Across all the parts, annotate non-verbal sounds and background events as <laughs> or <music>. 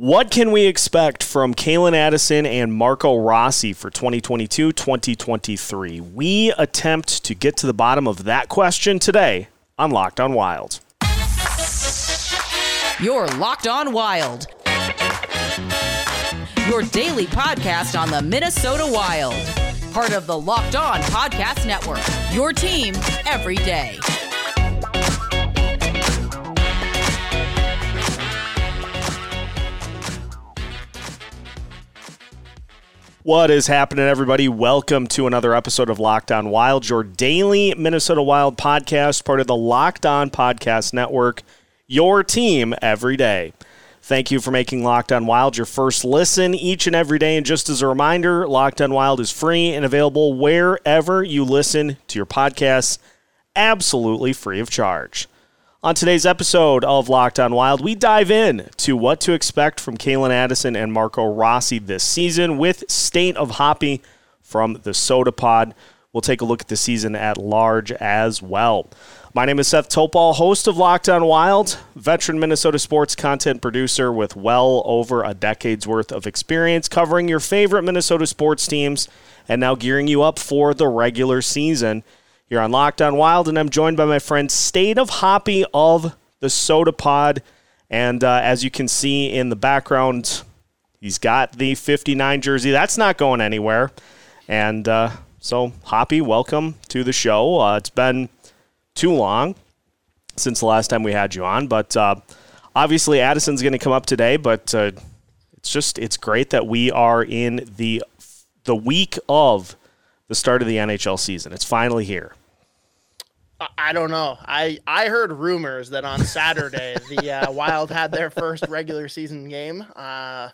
What can we expect from Calen Addison and Marco Rossi for 2022 2023? We attempt to get to the bottom of that question today on Locked on Wild. You're Locked on Wild. Your daily podcast on the Minnesota Wild. Part of the Locked on Podcast Network. Your team every day. What is happening, everybody? Welcome to another episode of Locked On Wild, your daily Minnesota Wild podcast, part of the Locked On Podcast Network, your team every day. Thank you for making Locked On Wild your first listen each and every day. And just as a reminder, Locked On Wild is free and available wherever you listen to your podcasts, absolutely free of charge. On today's episode of Locked On Wild, we dive in to what to expect from Calen Addison and Marco Rossi this season with State of Hoppy from the Soda Pod. We'll take a look at the season at large as well. My name is Seth Toupal, host of Locked On Wild, veteran Minnesota sports content producer with well over a decade's worth of experience covering your favorite Minnesota sports teams and now gearing you up for the regular season here on Locked On Wild, and I'm joined by my friend State of Hoppy of the Soda Pod. And uh, as you can see in the background, he's got the 59 jersey. That's not going anywhere. And uh, so, Hoppy, welcome to the show. Uh, it's been too long since the last time we had you on, but uh, obviously Addison's going to come up today. But uh, it's just it's great that we are in the the week of the start of the NHL season. It's finally here. I don't know. I I heard rumors that on Saturday the uh, <laughs> Wild had their first regular season game. Uh,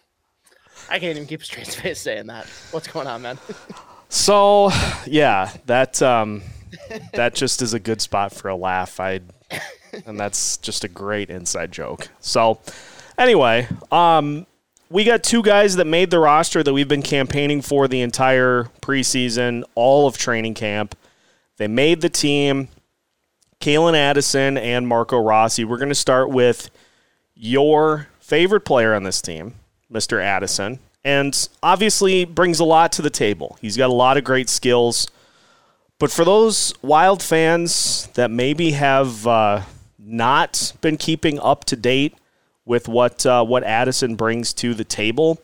I can't even keep a straight face saying that. What's going on, man? <laughs> so, yeah, that um, that just is a good spot for a laugh. I and that's just a great inside joke. So, anyway, um, we got two guys that made the roster that we've been campaigning for the entire preseason, all of training camp. They made the team. Calen Addison and Marco Rossi. We're going to start with your favorite player on this team, Mr. Addison, and obviously brings a lot to the table. He's got a lot of great skills. But for those Wild fans that maybe have uh, not been keeping up to date with what uh, what Addison brings to the table,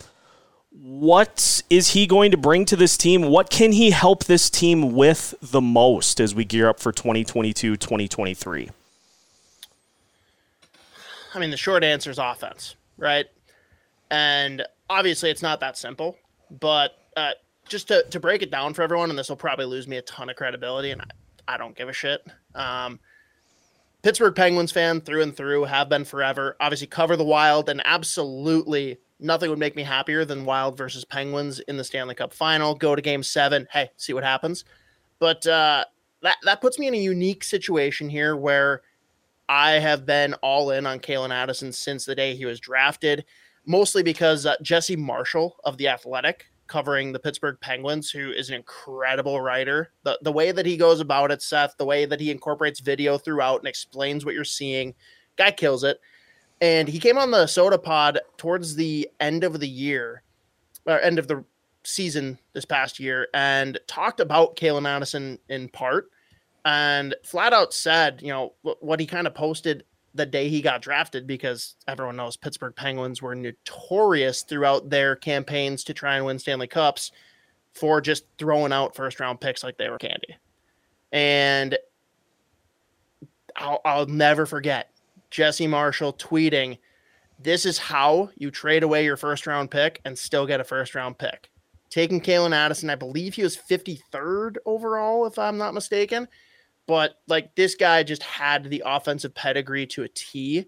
what is he going to bring to this team? What can he help this team with the most as we gear up for 2022 2023? I mean, the short answer is offense, right? And obviously, it's not that simple, but uh, just to, to break it down for everyone, and this will probably lose me a ton of credibility, and I, I don't give a shit. Um, Pittsburgh Penguins fan through and through, have been forever. Obviously, cover the wild and absolutely nothing would make me happier than Wild versus Penguins in the Stanley Cup final. Go to game seven. Hey, see what happens. But uh, that, that puts me in a unique situation here where I have been all in on Calen Addison since the day he was drafted, mostly because uh, Jesse Marshall of The Athletic, covering the Pittsburgh Penguins, who is an incredible writer. The, the way that he goes about it, Seth, the way that he incorporates video throughout and explains what you're seeing, guy kills it and he came on the soda pod towards the end of the year or end of the season this past year and talked about Calen Addison in part and flat out said, you know, what he kind of posted the day he got drafted because everyone knows Pittsburgh Penguins were notorious throughout their campaigns to try and win Stanley Cups for just throwing out first round picks like they were candy. And I'll, I'll never forget Jesse Marshall tweeting, This is how you trade away your first round pick and still get a first round pick. Taking Calen Addison, I believe he was 53rd overall, if I'm not mistaken. But like this guy just had the offensive pedigree to a T.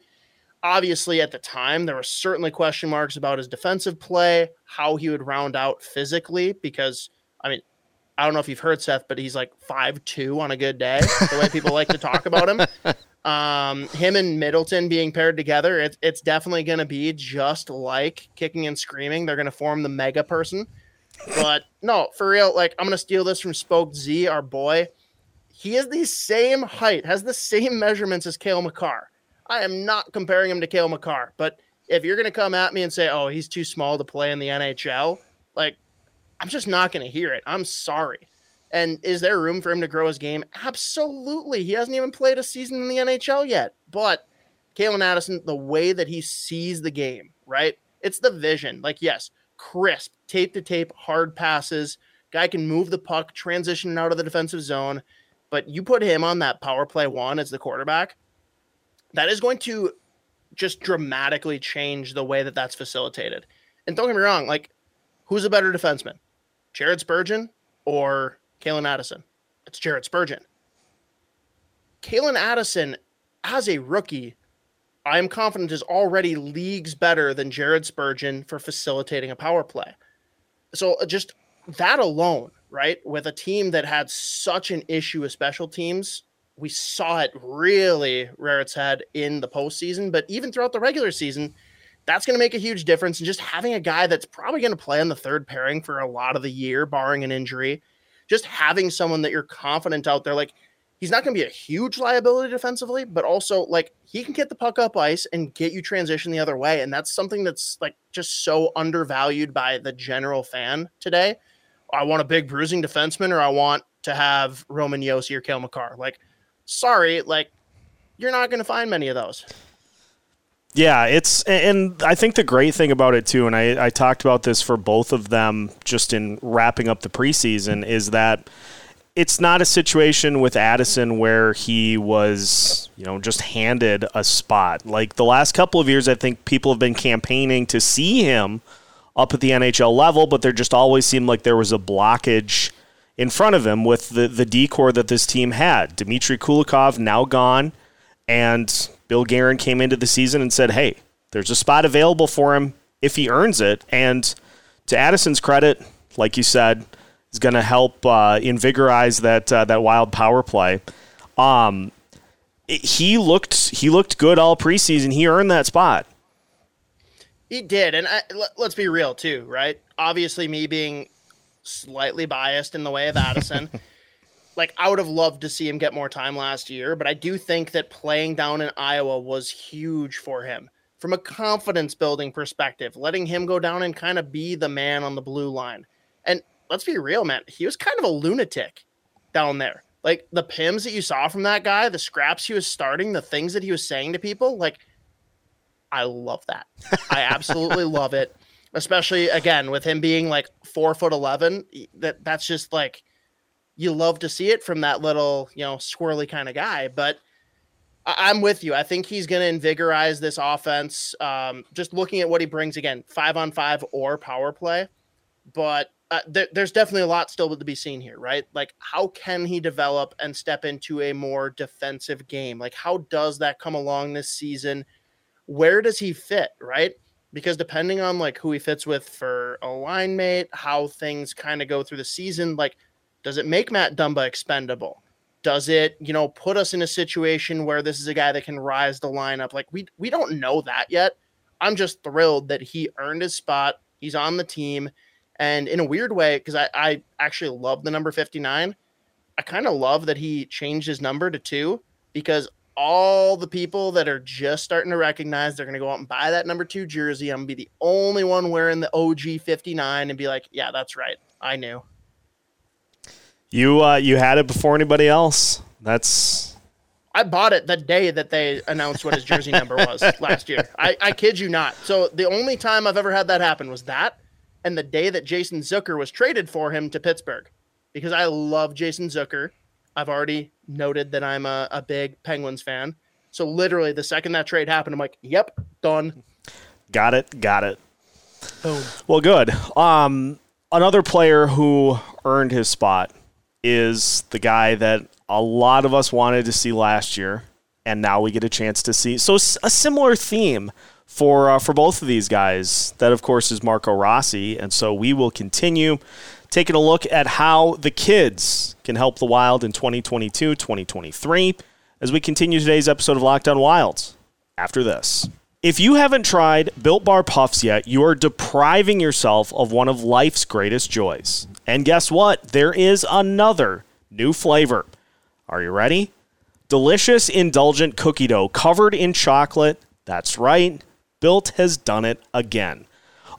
Obviously, at the time, there were certainly question marks about his defensive play, how he would round out physically, because I mean, I don't know if you've heard Seth, but he's like five two on a good day. The way people like to talk about him. <laughs> Um, him and Middleton being paired together, it's it's definitely going to be just like kicking and screaming. They're going to form the mega person. But no, for real, like I'm going to steal this from Spoke Z, our boy. He is the same height, has the same measurements as Cale Makar. I am not comparing him to Cale Makar, but if you're going to come at me and say, "Oh, he's too small to play in the NHL," like I'm just not going to hear it. I'm sorry. And is there room for him to grow his game? Absolutely. He hasn't even played a season in the NHL yet. But Calen Addison, the way that he sees the game, right? It's the vision. Like, yes, crisp, tape to tape, hard passes. Guy can move the puck, transition out of the defensive zone. But you put him on that power play one as the quarterback, that is going to just dramatically change the way that that's facilitated. And don't get me wrong, like, who's a better defenseman? Jared Spurgeon or Calen Addison? It's Jared Spurgeon. Calen Addison, as a rookie, I am confident is already leagues better than Jared Spurgeon for facilitating a power play. So uh, just that alone, right? With a team that had such an issue with special teams, we saw it really rear its head in the postseason, but even throughout the regular season, that's going to make a huge difference. And just having a guy that's probably going to play on the third pairing for a lot of the year, barring an injury, just having someone that you're confident out there, like he's not going to be a huge liability defensively, but also like he can get the puck up ice and get you transition the other way. And that's something that's like just so undervalued by the general fan today. I want a big bruising defenseman or I want to have Roman Josi or Cale Makar. Like, sorry, like you're not going to find many of those. Yeah, it's and I think the great thing about it too, and I, I talked about this for both of them just in wrapping up the preseason, is that it's not a situation with Addison where he was, you know, just handed a spot. Like the last couple of years, I think people have been campaigning to see him up at the NHL level, but there just always seemed like there was a blockage in front of him with the the D-corps that this team had. Dmitry Kulikov now gone, and Bill Guerin came into the season and said, "Hey, there's a spot available for him if he earns it." And to Addison's credit, like you said, is going to help uh, invigorize that uh, that wild power play. Um, it, he looked he looked good all preseason. He earned that spot. He did, and I, let, let's be real too, right? Obviously, me being slightly biased in the way of <laughs> Addison. Like I would have loved to see him get more time last year, but I do think that playing down in Iowa was huge for him from a confidence building perspective, letting him go down and kind of be the man on the blue line. And let's be real, man, he was kind of a lunatic down there. Like the pims that you saw from that guy, the scraps he was starting, the things that he was saying to people, like I love that. I absolutely <laughs> love it. Especially again with him being like four foot eleven. That that's just like you love to see it from that little, you know, squirrely kind of guy. But I- am with you. I think he's going to invigorize this offense. Um, just looking at what he brings again, five on five or power play. But uh, th- there's definitely a lot still to be seen here, right? Like, how can he develop and step into a more defensive game? Like, how does that come along this season? Where does he fit, right? Because depending on like who he fits with for a line mate, how things kind of go through the season, like does it make Matt Dumba expendable? Does it, you know, put us in a situation where this is a guy that can rise the lineup? Like we we don't know that yet. I'm just thrilled that he earned his spot. He's on the team. And in a weird way, because I, I actually love the number 59, I kind of love that he changed his number to two because all the people that are just starting to recognize they're going to go out and buy that number two jersey. I'm going to be the only one wearing the OG 59 and be like, yeah, that's right. I knew. You uh, you had it before anybody else. That's I bought it the day that they announced what his jersey number was <laughs> last year. I, I kid you not. So the only time I've ever had that happen was that and the day that Jason Zucker was traded for him to Pittsburgh. Because I love Jason Zucker. I've already noted that I'm a, a big Penguins fan. So literally the second that trade happened, I'm like, yep, done. Got it, got it. Boom. Well, good. Um, another player who earned his spot is the guy that a lot of us wanted to see last year, and now we get a chance to see. So a similar theme for uh, for both of these guys. That of course is Marco Rossi, and so we will continue taking a look at how the kids can help the Wild in 2022, 2023 as we continue today's episode of Locked On Wilds after this. If you haven't tried Built Bar Puffs yet, you are depriving yourself of one of life's greatest joys. And guess what? There is another new flavor. Are you ready? Delicious, indulgent cookie dough covered in chocolate. That's right Built has done it again.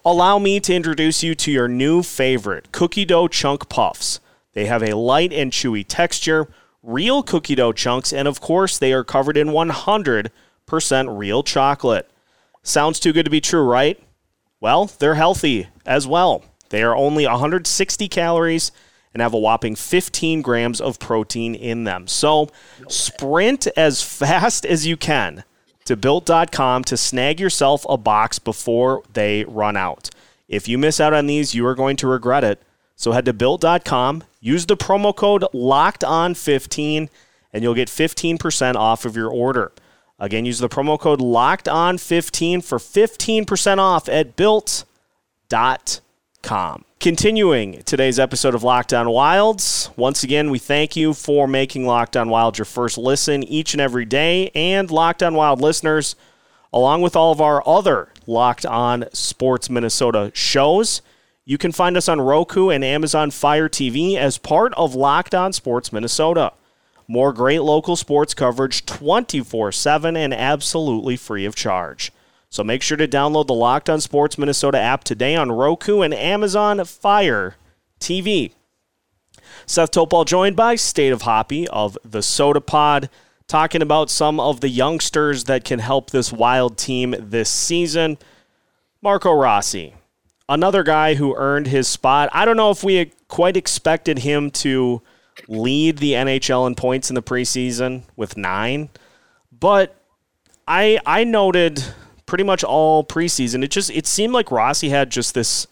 Allow me to introduce you to your new favorite cookie dough chunk puffs. They have a light and chewy texture, real cookie dough chunks, and of course, they are covered in 100% real chocolate. Sounds too good to be true, right? Well, they're healthy as well. They are only 160 calories and have a whopping 15 grams of protein in them. So sprint as fast as you can to built.com to snag yourself a box before they run out. If you miss out on these, you are going to regret it. So head to built.com, use the promo code locked on 15 and you'll get 15% off of your order. Again, use the promo code locked on 15 for 15% off at built.com. Continuing today's episode of Locked On Wilds, once again, we thank you for making Locked On Wild your first listen each and every day. And Locked On Wild listeners, along with all of our other Locked On Sports Minnesota shows, you can find us on Roku and Amazon Fire TV as part of Locked On Sports Minnesota. More great local sports coverage 24 7 and absolutely free of charge. So make sure to download the Locked On Sports Minnesota app today on Roku and Amazon Fire TV. Seth Toupal joined by State of Hoppy of the Soda Pod, talking about some of the youngsters that can help this wild team this season. Marco Rossi, another guy who earned his spot. I don't know if we quite expected him to lead the NHL in points in the preseason with nine, but I I noted pretty much all preseason. It just it seemed like Rossi had just this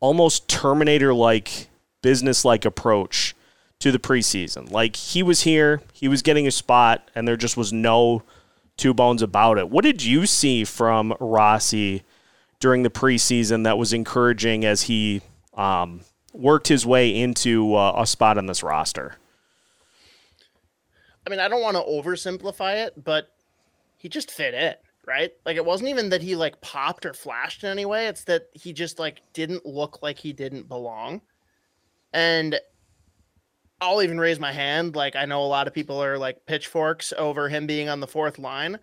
almost Terminator like business like approach to the preseason. Like he was here, he was getting a spot, and there just was no two bones about it. What did you see from Rossi during the preseason that was encouraging as he um, worked his way into uh, a spot on this roster? I mean, I don't want to oversimplify it, but he just fit in right? Like it wasn't even that he like popped or flashed in any way. It's that he just like didn't look like he didn't belong. And I'll even raise my hand. Like I know a lot of people are like pitchforks over him being on the fourth line.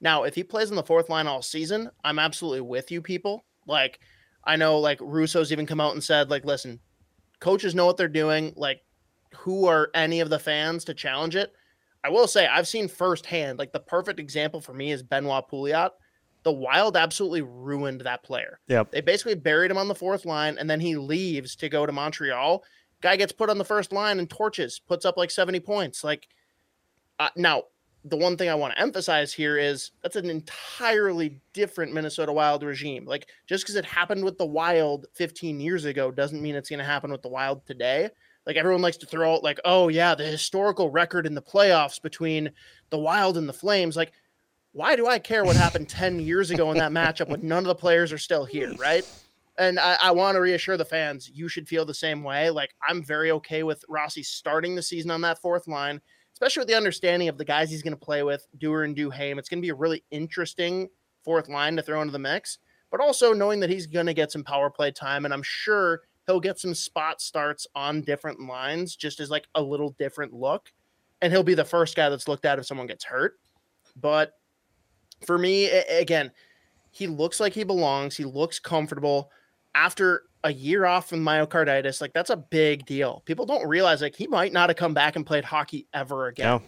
Now, if he plays on the fourth line all season, I'm absolutely with you people. Like I know like Russo's even come out and said, like, listen, coaches know what they're doing. Like, who are any of the fans to challenge it? I will say I've seen firsthand, like the perfect example for me is Benoit Pouliot. The Wild absolutely ruined that player. Yep. They basically buried him on the fourth line, and then he leaves to go to Montreal. Guy gets put on the first line and torches, puts up like 70 points. Like, uh, now, the one thing I want to emphasize here is that's an entirely different Minnesota Wild regime. Like, just because it happened with the Wild 15 years ago doesn't mean it's going to happen with the Wild today. Like everyone likes to throw out, like, oh yeah, the historical record in the playoffs between the Wild and the Flames. Like, why do I care what happened <laughs> 10 years ago in that matchup when none of the players are still here, <laughs> right? And I, I want to reassure the fans, you should feel the same way. Like, I'm very okay with Rossi starting the season on that fourth line, especially with the understanding of the guys he's going to play with, Dewar and Duhaime. It's going to be a really interesting fourth line to throw into the mix, but also knowing that he's going to get some power play time. And I'm sure he'll get some spot starts on different lines just as like a little different look and he'll be the first guy that's looked at if someone gets hurt. But for me again he looks like he belongs he looks comfortable. After a year off from myocarditis like that's a big deal. People don't realize like he might not have come back and played hockey ever again. No.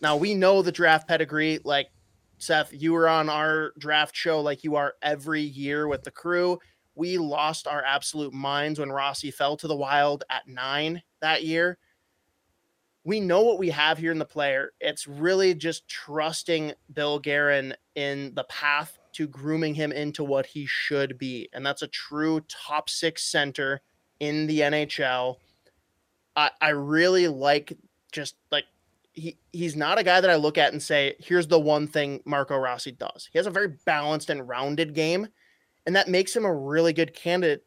now we know the draft pedigree. Like seth you were on our draft show like you are every year with the crew we lost our absolute minds when Rossi fell to the wild at nine that year. We know what we have here in the player. It's really just trusting Bill Guerin in the path to grooming him into what he should be. And that's a true top six center in the NHL. I, I really like just like he he's not a guy that I look at and say, here's the one thing Marco Rossi does. He has a very balanced and rounded game and that makes him a really good candidate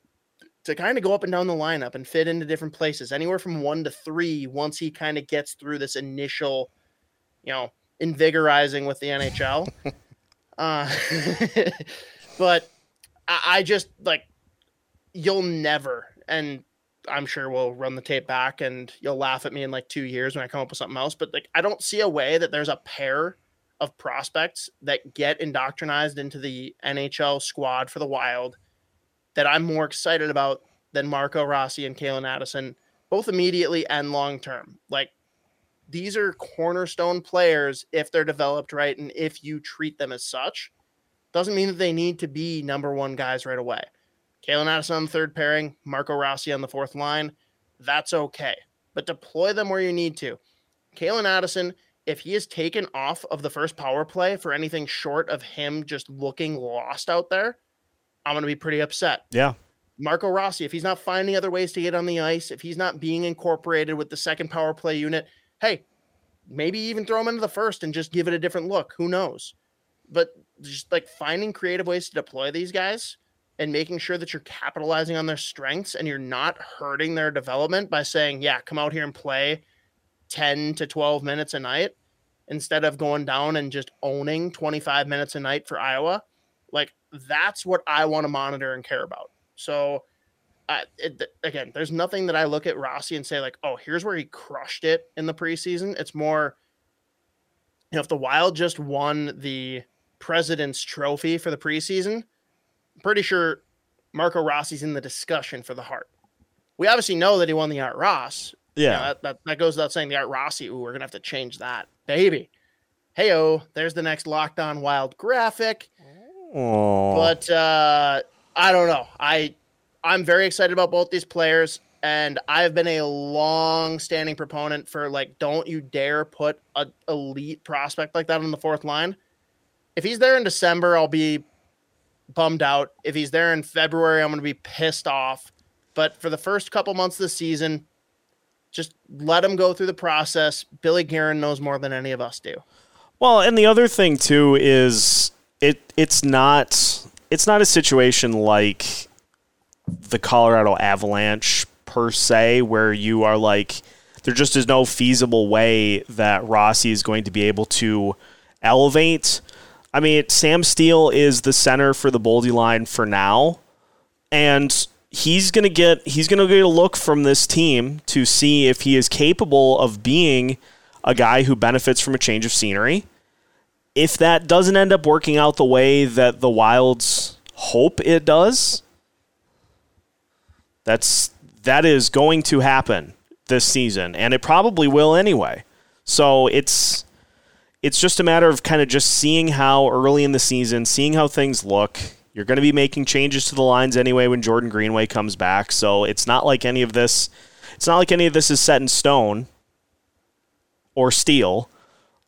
to kind of go up and down the lineup and fit into different places, anywhere from one to three. Once he kind of gets through this initial, you know, invigorizing with the NHL. <laughs> uh, <laughs> but I, I just like you'll never, and I'm sure we'll run the tape back and you'll laugh at me in like two years when I come up with something else. But like, I don't see a way that there's a pair of prospects that get indoctrinated into the NHL squad for the Wild that I'm more excited about than Marco Rossi and Calen Addison, both immediately and long term. Like these are cornerstone players if they're developed right and if you treat them as such. Doesn't mean that they need to be number one guys right away. Calen Addison on the third pairing, Marco Rossi on the fourth line. That's okay. But deploy them where you need to. Calen Addison, if he is taken off of the first power play for anything short of him just looking lost out there, I'm going to be pretty upset. Yeah. Marco Rossi, if he's not finding other ways to get on the ice, if he's not being incorporated with the second power play unit, hey, maybe even throw him into the first and just give it a different look. Who knows? But just like finding creative ways to deploy these guys and making sure that you're capitalizing on their strengths and you're not hurting their development by saying, yeah, come out here and play 10 to 12 minutes a night instead of going down and just owning 25 minutes a night for Iowa. Like that's what I want to monitor and care about. So, it, again, there's nothing that I look at Rossi and say like, oh, here's where he crushed it in the preseason. It's more, you know, if the Wild just won the President's Trophy for the preseason, I'm pretty sure Marco Rossi's in the discussion for the Hart. We obviously know that he won the Art Ross. Yeah. You know, that, that, that goes without saying the Art Rossi. Ooh, we're gonna have to change that, baby. Hey oh, there's the next Locked On Wild graphic. Aww. But uh, I don't know. I I'm very excited about both these players, and I've been a long-standing proponent for like, don't you dare put a elite prospect like that on the fourth line. If he's there in December, I'll be bummed out. If he's there in February, I'm going to be pissed off. But for the first couple months of the season, just let him go through the process. Billy Guerin knows more than any of us do. Well, and the other thing too is it it's not it's not a situation like the Colorado Avalanche per se where you are like there just is no feasible way that Rossi is going to be able to elevate. I mean, Sam Steel is the center for the Boldy line for now, and he's gonna get he's gonna get a look from this team to see if he is capable of being a guy who benefits from a change of scenery. If that doesn't end up working out the way that the Wilds hope it does, that's that is going to happen this season, and it probably will anyway. So it's it's just a matter of kind of just seeing how early in the season, seeing how things look. You're going to be making changes to the lines anyway when Jordan Greenway comes back, so it's not like any of this. It's not like any of this is set in stone or steel.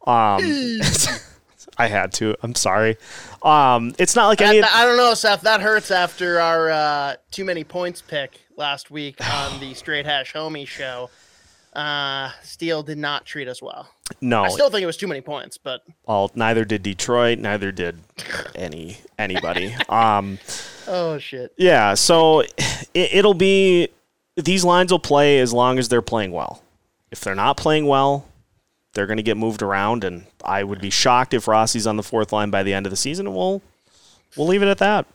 Um, <laughs> I had to. I'm sorry. Um, it's not like any. That- I don't know, Seth. That hurts after our uh, too many points pick last week on the Straight Hash Homie show. Uh, Steel did not treat us well. no, I still think it was too many points, but well, neither did Detroit. Neither did any anybody. <laughs> um, oh shit. yeah. So it, it'll be these lines will play as long as they're playing well. If they're not playing well, they're going to get moved around, and I would be shocked if Rossi's on the fourth line by the end of the season. And we'll we'll leave it at that.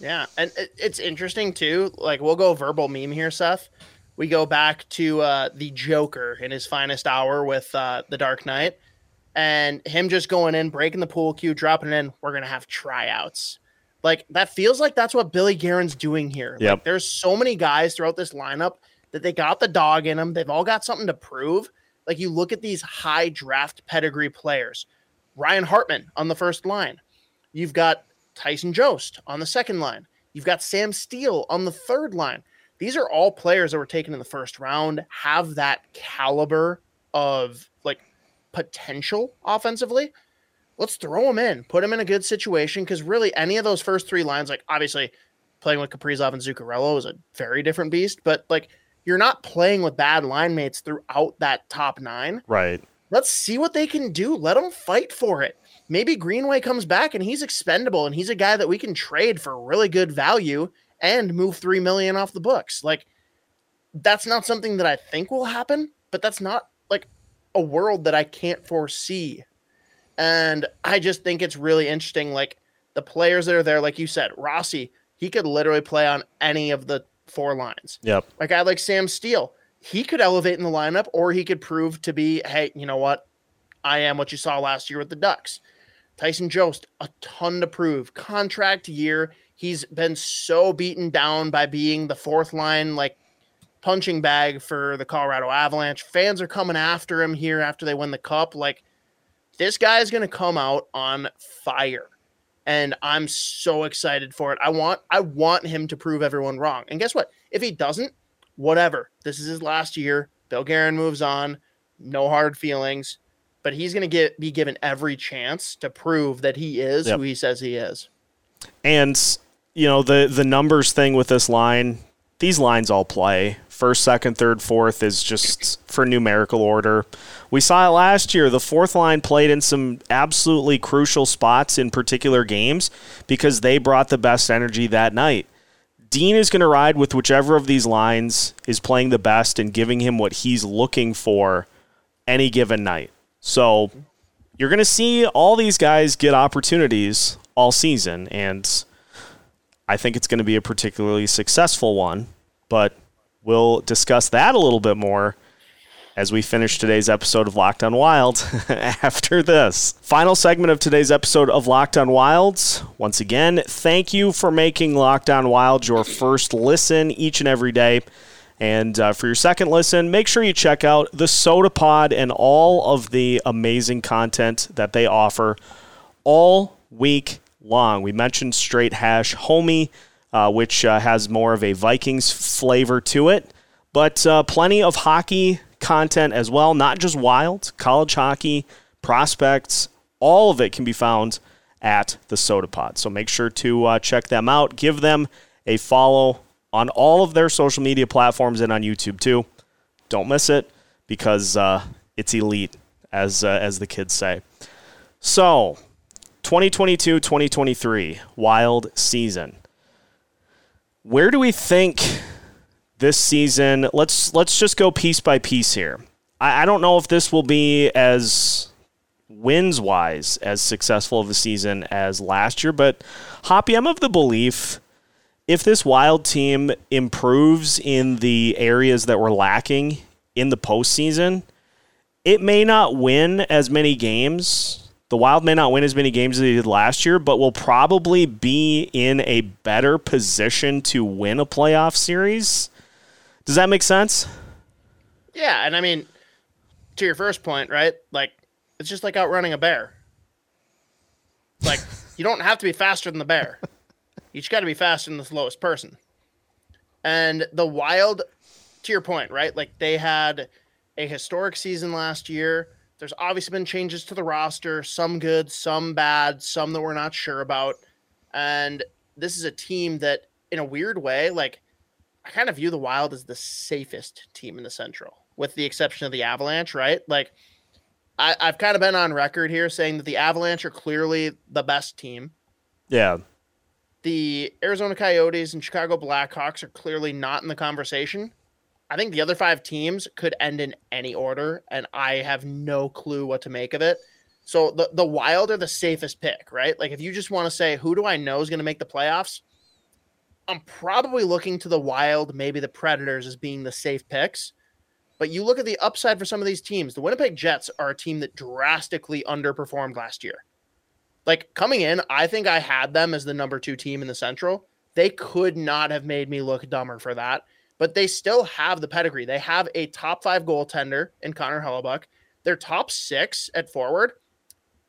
Yeah, and it, it's interesting too. Like we'll go verbal meme here, Seth. We go back to uh, the Joker in his finest hour with uh, the Dark Knight, and him just going in, breaking the pool cue, dropping in. We're gonna have tryouts. Like that feels like that's what Billy Guerin's doing here. Yep. Like, there's so many guys throughout this lineup that they got the dog in them. They've all got something to prove. Like you look at these high draft pedigree players, Ryan Hartman on the first line. You've got Tyson Jost on the second line. You've got Sam Steel on the third line. These are all players that were taken in the first round, have that caliber of like potential offensively. Let's throw them in, put them in a good situation because really any of those first three lines, like obviously playing with Kaprizov and Zuccarello is a very different beast, but like you're not playing with bad line mates throughout that top nine. Right. Let's see what they can do. Let them fight for it. Maybe Greenway comes back and he's expendable and he's a guy that we can trade for really good value and move 3 million off the books. Like that's not something that I think will happen, but that's not like a world that I can't foresee. And I just think it's really interesting like the players that are there like you said, Rossi, he could literally play on any of the four lines. Yep. Like I like Sam Steel. He could elevate in the lineup or he could prove to be, hey, you know what? I am what you saw last year with the Ducks. Tyson Jost, a ton to prove. Contract year. He's been so beaten down by being the fourth line, like punching bag for the Colorado Avalanche. Fans are coming after him here after they win the cup. Like, this guy is going to come out on fire. And I'm so excited for it. I want I want him to prove everyone wrong. And guess what? If he doesn't, whatever. This is his last year. Bill Guerin moves on. No hard feelings. But he's going to get be given every chance to prove that he is yep. who he says he is. And you know the the numbers thing with this line, these lines all play. First, second, third, fourth is just for numerical order. We saw it last year. The fourth line played in some absolutely crucial spots in particular games because they brought the best energy that night. Dean is going to ride with whichever of these lines is playing the best and giving him what he's looking for any given night. So you're going to see all these guys get opportunities all season, and I think it's going to be a particularly successful one, but we'll discuss that a little bit more as we finish today's episode of Locked on Wild <laughs> after this. Final segment of today's episode of Locked on Wilds. Once again, thank you for making Locked on Wild your first listen each and every day. And uh, for your second listen, make sure you check out the Soda Pod and all of the amazing content that they offer all week long. We mentioned Straight Hash Homie, uh, which uh, has more of a Vikings flavor to it, but uh, plenty of hockey content as well, not just wild, college hockey, prospects, all of it can be found at the Soda Pod. So make sure to uh, check them out. Give them a follow on all of their social media platforms and on YouTube too. Don't miss it because uh, it's elite, as uh, as the kids say. So 2022 2023 wild season. Where do we think this season let's let's just go piece by piece here. I, I don't know if this will be as wins wise as successful of a season as last year but hoppy i'm of the belief if this wild team improves in the areas that were lacking in the postseason it may not win as many games the Wild may not win as many games as they did last year, but will probably be in a better position to win a playoff series. Does that make sense? Yeah, and I mean, to your first point, right? Like, it's just like outrunning a bear. Like, <laughs> you don't have to be faster than the bear. You just got to be faster than the slowest person. And the Wild, to your point, right? Like, they had a historic season last year there's obviously been changes to the roster, some good, some bad, some that we're not sure about. And this is a team that, in a weird way, like I kind of view the Wild as the safest team in the Central, with the exception of the Avalanche, right? Like I, I've kind of been on record here saying that the Avalanche are clearly the best team. Yeah. The Arizona Coyotes and Chicago Blackhawks are clearly not in the conversation. I think the other five teams could end in any order, and I have no clue what to make of it. So the the Wild are the safest pick, right? Like if you just want to say who do I know is going to make the playoffs, I'm probably looking to the Wild, maybe the Predators as being the safe picks. But you look at the upside for some of these teams. The Winnipeg Jets are a team that drastically underperformed last year. Like coming in, I think I had them as the number two team in the Central. They could not have made me look dumber for that but they still have the pedigree. They have a top five goaltender in Connor Hellebuyck. Their top six at forward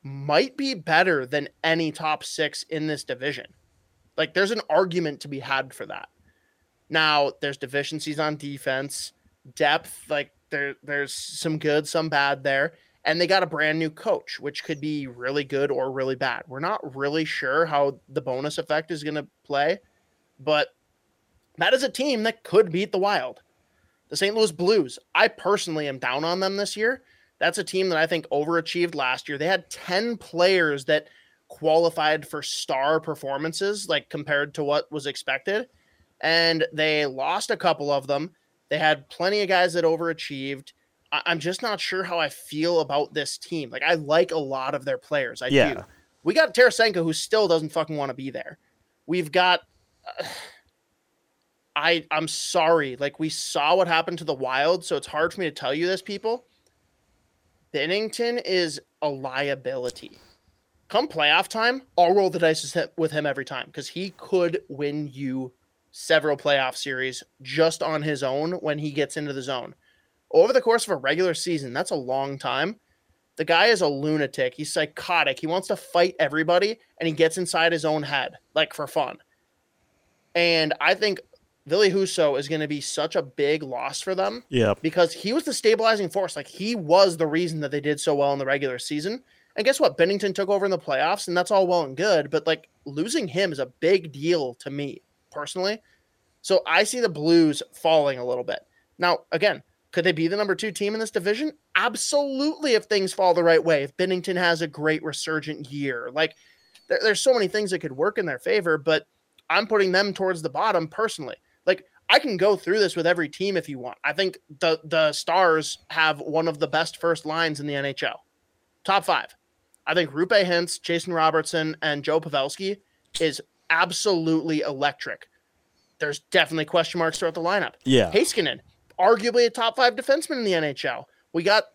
might be better than any top six in this division. Like there's an argument to be had for that. Now there's deficiencies on defense, depth, like there there's some good, some bad there. And they got a brand new coach, which could be really good or really bad. We're not really sure how the Bowness effect is going to play, but that is a team that could beat the Wild. The St. Louis Blues, I personally am down on them this year. That's a team that I think overachieved last year. They had 10 players that qualified for star performances, like compared to what was expected. And they lost a couple of them. They had plenty of guys that overachieved. I- am just not sure how I feel about this team. Like, I like a lot of their players. I yeah. do. We got Tarasenko, who still doesn't fucking want to be there. We've got. Uh, I I'm sorry. Like we saw what happened to the Wild, so it's hard for me to tell you this, people. Binnington is a liability. come playoff time, I'll roll the dice with him every time because he could win you several playoff series just on his own when he gets into the zone. Over the course of a regular season, that's a long time. The guy is a lunatic. He's psychotic. He wants to fight everybody and he gets inside his own head, like for fun. And I think Ville Husso is going to be such a big loss for them. Yeah. Because he was the stabilizing force. Like he was the reason that they did so well in the regular season. And guess what? Binnington took over in the playoffs, and that's all well and good. But like losing him is a big deal to me personally. So I see the Blues falling a little bit. Now, again, could they be the number two team in this division? Absolutely, if things fall the right way. If Binnington has a great resurgent year, like there, there's so many things that could work in their favor, but I'm putting them towards the bottom personally. Like I can go through this with every team if you want. I think the the Stars have one of the best first lines in the NHL, top five. I think Roope Hintz, Jason Robertson, and Joe Pavelski is absolutely electric. There's definitely question marks throughout the lineup. Yeah, Heiskanen, arguably a top five defenseman in the NHL. We got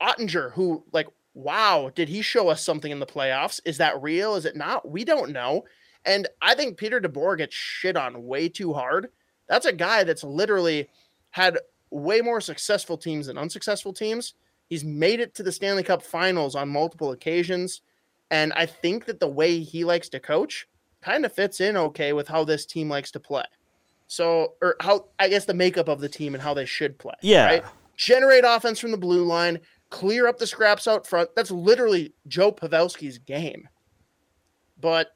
Oettinger, who like, wow, did he show us something in the playoffs? Is that real? Is it not? We don't know. And I think Peter DeBoer gets shit on way too hard. That's a guy that's literally had way more successful teams than unsuccessful teams. He's made it to the Stanley Cup finals on multiple occasions. And I think that the way he likes to coach kind of fits in okay with how this team likes to play. So, or how I guess the makeup of the team and how they should play. Yeah. Right? Generate offense from the blue line, clear up the scraps out front. That's literally Joe Pavelski's game. But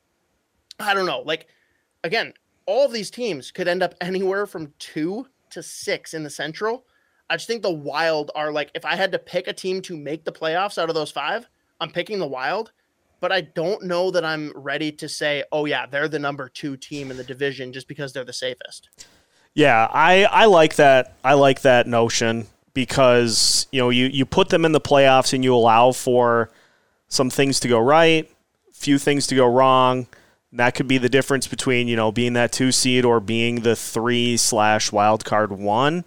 I don't know. Like, again, all these teams could end up <laughs> anywhere from two to six in the Central. I just think the Wild are like, if I had to pick a team to make the playoffs out of those five, I'm picking the Wild. But I don't know that I'm ready to say, oh, yeah, they're the number two team in the division just because they're the safest. Yeah, I, I like that. I like that notion because, you know, you, you put them in the playoffs and you allow for some things to go right, few things to go wrong that could be the difference between you know being that two seed or being the three slash wild card one.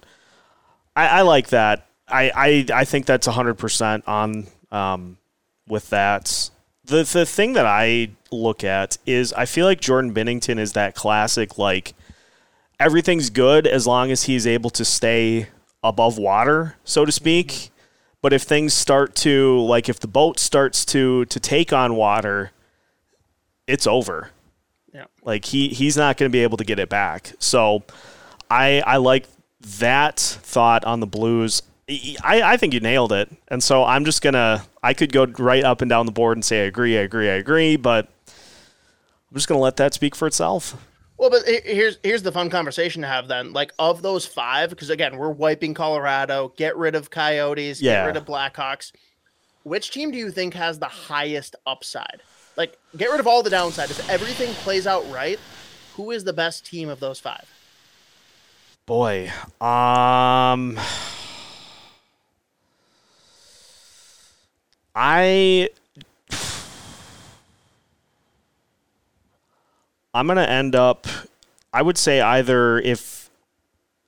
I, I like that. I, I I think that's hundred percent on um, with that. The the thing that I look at is I feel like Jordan Binnington is that classic like everything's good as long as he's able to stay above water, so to speak. But if things start to like if the boat starts to to take on water, it's over. Yeah. Like he he's not going to be able to get it back. So I I like that thought on the Blues. I, I think you nailed it. And so I'm just going to I could go right up and down the board and say I agree, I agree, I agree, but I'm just going to let that speak for itself. Well, but here's here's the fun conversation to have then. Like of those five, because again, we're wiping Colorado, get rid of Coyotes, yeah. get rid of Blackhawks. Which team do you think has the highest upside? Like, get rid of all the downside. If everything plays out right, who is the best team of those five? Boy, um, I, I'm gonna end up. I would say either if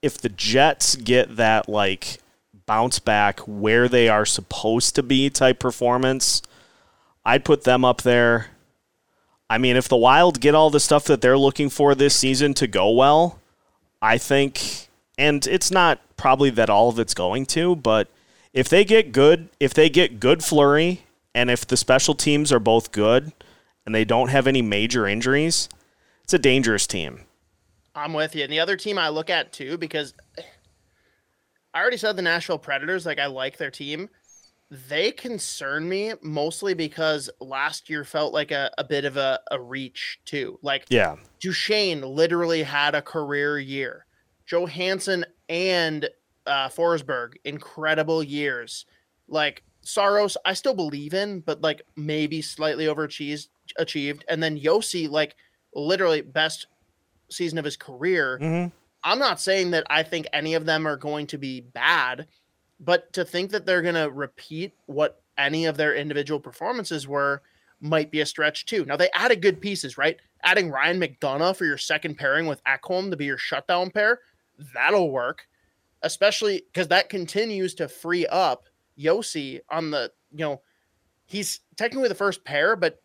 if the Jets get that like bounce back where they are supposed to be type performance I'd put them up there. I mean, if the Wild get all the stuff that they're looking for this season to go well, I think, and it's not probably that all of it's going to, but if they get good, if they get good Fleury, and if the special teams are both good, and they don't have any major injuries, it's a dangerous team. I'm with you. And the other team I look at too, because I already said the Nashville Predators, like I like their team they concern me mostly because last year felt like a, a bit of a, a reach too. Like yeah, Duchene literally had a career year. Johansen and uh, Forsberg, incredible years. Like Saros, I still believe in, but like maybe slightly overachieved. Achieved, and then Josi, like literally best season of his career. Mm-hmm. I'm not saying that I think any of them are going to be bad. But to think that they're going to repeat what any of their individual performances were might be a stretch too. Now they added good pieces, right? Adding Ryan McDonagh for your second pairing with Ekholm to be your shutdown pair, that'll work. Especially because that continues to free up Josi on the, you know, he's technically the first pair, but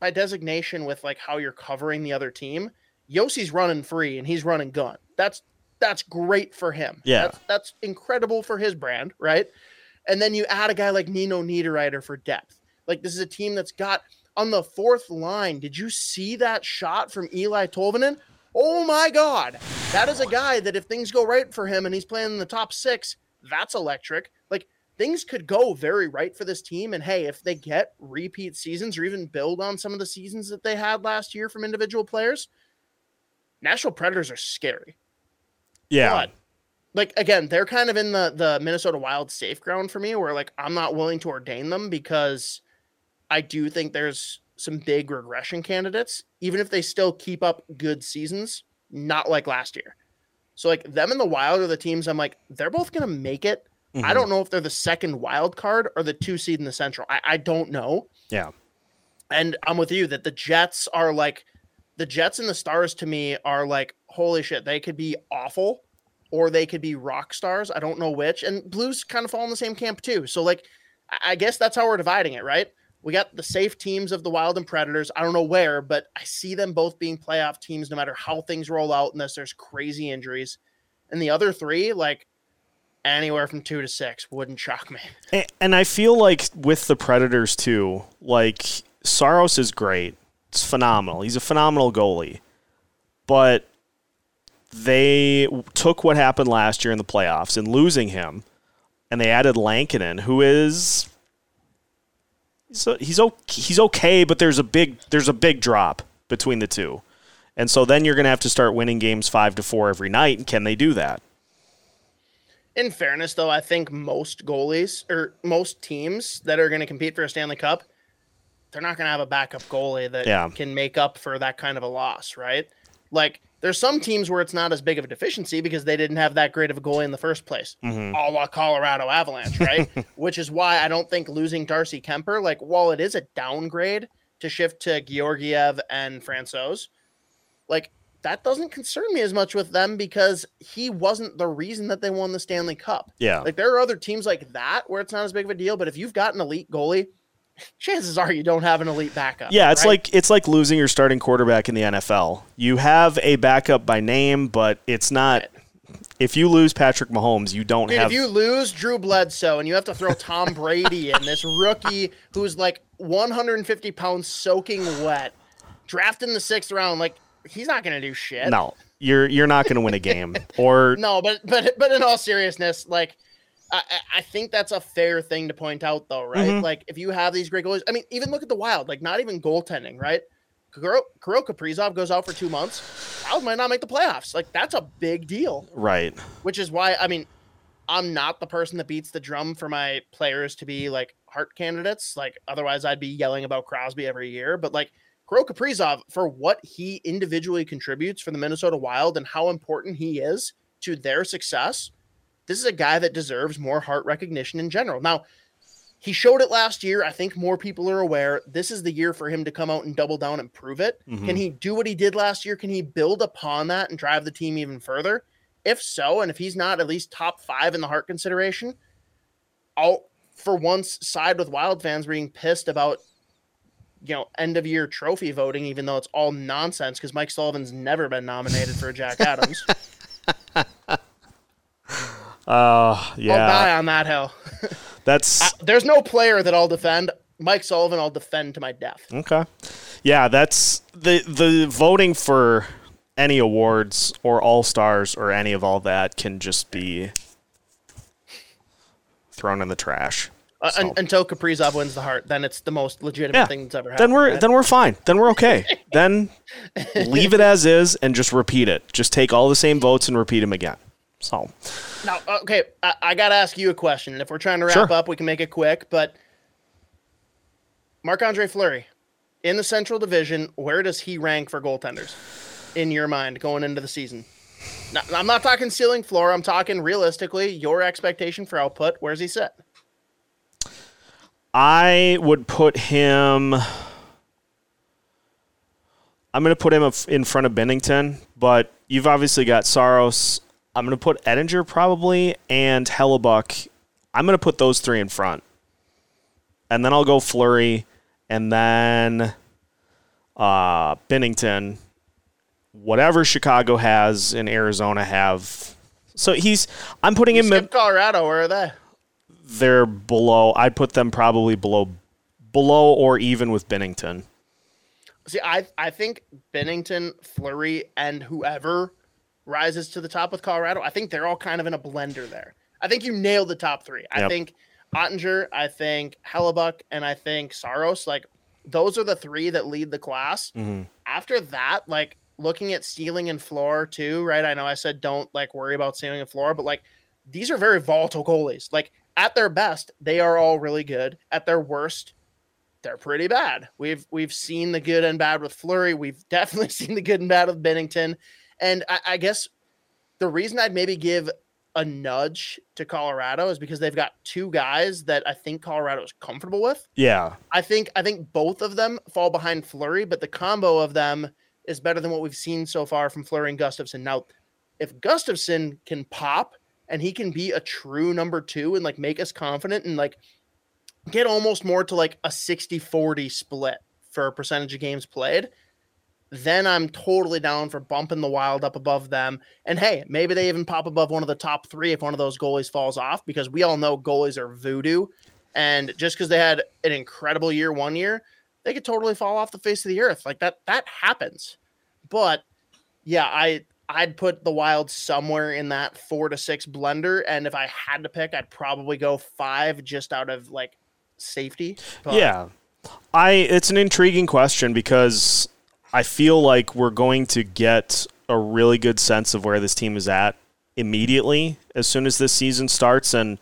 by designation with like how you're covering the other team, Josi's running free and he's running gun. That's that's great for him. Yeah. That's, that's incredible for his brand, right? And then you add a guy like Nino Niederreiter for depth. Like this is a team that's got on the fourth line. Did you see that shot from Eli Tolvanen? Oh my God. That is a guy that if things go right for him and he's playing in the top six, that's electric. Like things could go very right for this team. And hey, if they get repeat seasons or even build on some of the seasons that they had last year from individual players, Nashville Predators are scary. Yeah. But like again, they're kind of in the the Minnesota Wild safe ground for me where like I'm not willing to ordain them because I do think there's some big regression candidates, even if they still keep up good seasons, not like last year. So like them and the Wild are the teams I'm like, they're both gonna make it. I Mhm. don't know if they're the second wild card or the two seed in the central. I, I don't know. Yeah. And I'm with you that the Jets are like the Jets and the Stars to me are like, holy shit, they could be awful or they could be rock stars. I don't know which. And Blues kind of fall in the same camp too. So like I- guess that's how we're dividing it, right? We got the safe teams of the Wild and Predators. I don't know where, but I see them both being playoff teams no matter how things roll out unless there's crazy injuries. And the other three, like anywhere from two to six, wouldn't shock me. <laughs> A- And I feel like with the Predators too, like Saros is great. It's phenomenal. He's a phenomenal goalie. But they took what happened last year in the playoffs and losing him, and they added Lankinen, who is he's he's he's okay, but there's a big there's a big drop between the two, and so then you're going to have to start winning games five to four every night. And can they do that? In fairness, though, I think most goalies or most teams that are going to compete for a Stanley Cup, they're not going to have a backup goalie that Yeah. can make up for that kind of a loss, right? Like, there's some teams where it's not as big of a deficiency because they didn't have that great of a goalie in the first place, Mm-hmm. a la Colorado Avalanche, right? <laughs> Which is why I don't think losing Darcy Kuemper, like, while it is a downgrade to shift to Georgiev and Francouz, like, that doesn't concern me as much with them because he wasn't the reason that they won the Stanley Cup. Yeah, Like there are other teams like that where it's not as big of a deal, but if you've got an elite goalie, chances are you don't have an elite backup. Yeah, it's right? like it's like losing your starting quarterback in the NFL. You have a backup by name, but it's not. If you lose Patrick Mahomes, you don't Dude, have. if you lose Drew Bledsoe and you have to throw Tom Brady in, this rookie who's like 150 pounds soaking wet, drafted in the sixth round, like he's not gonna do shit. no, you're you're not going to win a game. Or <laughs> No, but but but in all seriousness, like I, I- think that's a fair thing to point out, though, right? Mhm. Like if you have these great goalies, I mean, even look at the Wild, like not even goaltending, right? Kirill Kaprizov goes out for two months. Wild might not make the playoffs. Like that's a big deal, right, which is why I mean, I'm not the person that beats the drum for my players to be like Hart candidates. Like otherwise, I'd be yelling about Crosby every year. But like Kirill Kaprizov, for what he individually contributes for the Minnesota Wild and how important he is to their success, this is a guy that deserves more Hart recognition in general. Now, he showed it last year. I think more people are aware. This is the year for him to come out and double down and prove it. Mhm. Can he do what he did last year? Can he build upon that and drive the team even further? If so, and if he's not at least top five in the Hart consideration, I'll for once side with Wild fans being pissed about you know end of year trophy voting, even though it's all nonsense because Mike Sullivan's never been nominated for a Jack <laughs> Adams. Uh, I'll yeah, die on that hill. <laughs> that's I- there's no player that I'll defend. Mike Sullivan, I'll defend to my death. okay. Yeah, that's the the voting for any awards or all stars or any of all that can just be thrown in the trash. Uh, So- un- until Kaprizov wins the Hart, then it's the most legitimate Yeah. thing that's ever happened. then we're right? then we're fine. Then we're okay. <laughs> then leave it as is and just repeat it. Just take all the same votes and repeat them again. So Now, okay, I, I got to ask you a question. And if we're trying to wrap Sure. up, we can make it quick. But Marc Andre Fleury in the Central Division, where does he rank for goaltenders in your mind going into the season? Now, I'm not talking ceiling floor. I'm talking realistically your expectation for output. Where's he set? I would put him. I'm going to put him in front of Binnington, but you've obviously got Saros. I'm going to put Oettinger probably and Hellebuyck. I'm going to put those three in front. And then I'll go Fleury. And then uh, Binnington, whatever Chicago has and Arizona have. So he's. I'm putting him. Skip Colorado. Where are they? They're below. I'd put them probably below, below or even with Binnington. See, I I think Binnington, Fleury, and whoever rises to the top with Colorado, I think they're all kind of in a blender there. I think you nailed the top three. I Yep. think Oettinger, I think Hellebuyck, and I think Saros. Like those are the three that lead the class. Mm-hmm. After that, like looking at ceiling and floor too, right? I know I said don't like worry about ceiling and floor, but like these are very volatile goalies. Like at their best, they are all really good. At their worst, they're pretty bad. We've we've seen the good and bad with Fleury. We've <laughs> definitely seen the good and bad with Binnington. And I, I guess the reason I'd maybe give a nudge to Colorado is because they've got two guys that I think Colorado is comfortable with. Yeah. I think I think both of them fall behind Fleury, but the combo of them is better than what we've seen so far from Fleury and Gustavsson. Now, if Gustavsson can pop and he can be a true number two and like make us confident and like get almost more to like a 60-40 split for a percentage of games played, then I'm totally down for bumping the wild up above them. And hey, maybe they even pop above one of the top three if one of those goalies falls off, because we all know goalies are voodoo. And just because they had an incredible year one year, they could totally fall off the face of the earth. Like that, that happens. But yeah, I I'd put the wild somewhere in that four to six blender. And if I had to pick, I'd probably go five just out of like safety. But Yeah. I it's an intriguing question because I feel like we're going to get a really good sense of where this team is at immediately as soon as this season starts and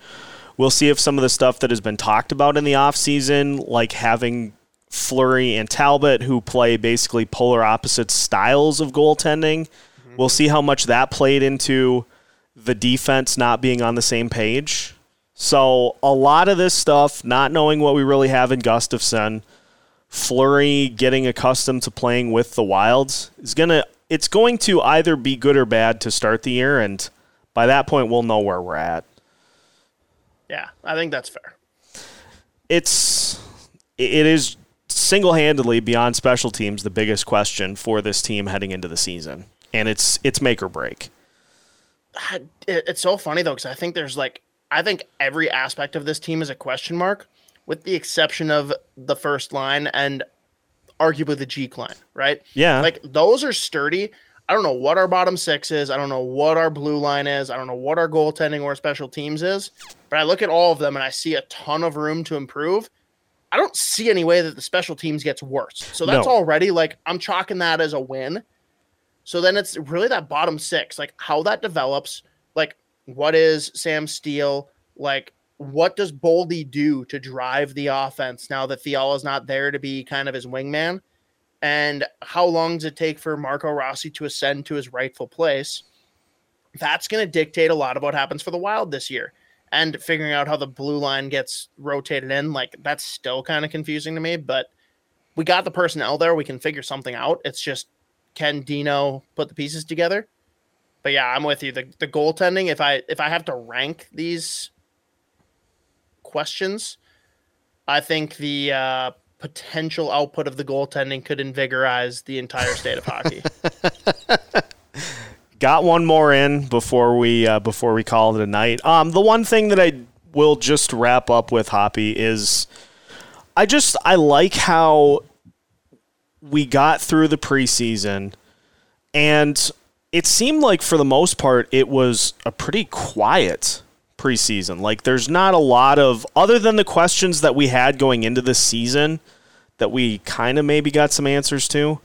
we'll see if some of the stuff that has been talked about in the offseason like having Fleury and Talbot who play basically polar opposite styles of goaltending. Mm-hmm. We'll see how much that played into the defense not being on the same page. So a lot of this stuff, not knowing what we really have in Gustavsson, Fleury getting accustomed to playing with the Wilds is gonna. It's going to either be good or bad to start the year, and by that point, we'll know where we're at. yeah, I think that's fair. It's it is single-handedly beyond special teams the biggest question for this team heading into the season, and it's it's make or break. <sighs> It's so funny though because I think there's like I think every aspect of this team is a question mark, with the exception of the first line and arguably the G line, right? Yeah, Like those are sturdy. I don't know what our bottom six is. I don't know what our blue line is. I don't know what our goaltending or special teams is. But I look at all of them and I see a ton of room to improve. I don't see any way that the special teams gets worse. So that's No. already like I'm chalking that as a win. So then it's really that bottom six, like how that develops. Like, what is Sam Steel? Like, what does Boldy do to drive the offense now that Fiala's not there to be kind of his wingman? And how long does it take for Marco Rossi to ascend to his rightful place? That's going to dictate a lot of what happens for the Wild this year. And figuring out how the blue line gets rotated in, like, that's still kind of confusing to me. But we got the personnel there. We can figure something out. It's just can Dino put the pieces together? But yeah, I'm with you. The the goaltending, if I if I have to rank these questions, I think the uh, potential output of the goaltending could invigorize the entire state of hockey. <laughs> got one more in before we uh, before we call it a night. Um, the one thing that I will just wrap up with Hoppy is I just I like how we got through the preseason and it seemed like for the most part it was a pretty quiet preseason. Like there's not a lot of other than the questions that we had going into the season that we kind of maybe got some answers to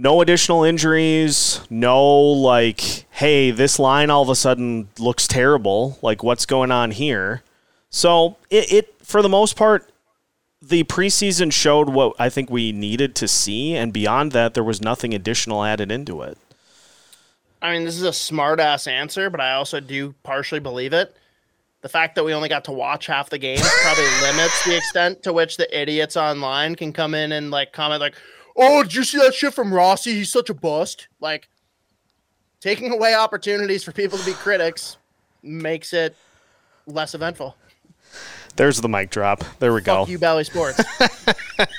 no additional injuries, no like, hey, this line all of a sudden looks terrible. Like, what's going on here? So it, it for the most part, the preseason showed what I think we needed to see, and beyond that, there was nothing additional added into it. I mean, this is a smart ass answer, but I also do partially believe it. The fact that we only got to watch half the games <laughs> probably limits the extent to which the idiots online can come in and like comment like, "Oh, did you see that shit from Rossi? He's such a bust." Like taking away opportunities for people to be critics makes it less eventful. There's the mic drop. There we go. Fuck you, Bally Sports. <laughs>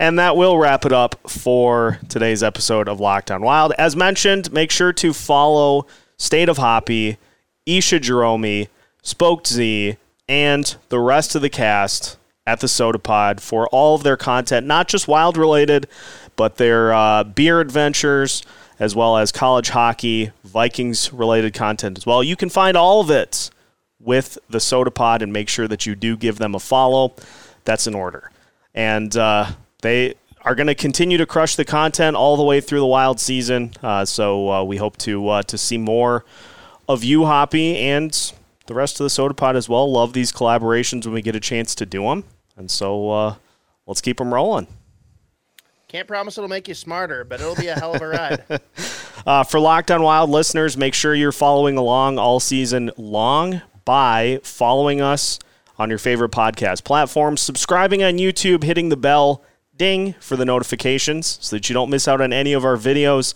And that will wrap it up for today's episode of Locked On Wild. As mentioned, make sure to follow State of Hoppy, Isha Jerome, Spoked Z, and the rest of the cast at the Soda Pod for all of their content, not just wild related, but their uh, beer adventures, as well as college hockey, Vikings related content as well. You can find all of it with the Soda Pod and make sure that you do give them a follow. That's in order. And uh, they are going to continue to crush the content all the way through the wild season. Uh, so uh, we hope to uh, to see more of you, Hoppy, and the rest of the Soda Pod as well. Love these collaborations when we get a chance to do them. And so uh, let's keep them rolling. Can't promise it'll make you smarter, but it'll be a hell of a ride. <laughs> uh, for Locked On Wild listeners, make sure you're following along all season long by following us on your favorite podcast platform, subscribing on YouTube, hitting the bell ding for the notifications so that you don't miss out on any of our videos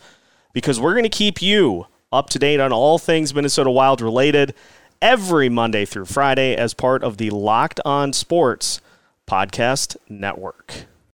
because we're going to keep you up to date on all things Minnesota Wild related every Monday through Friday as part of the Locked On Sports Podcast Network.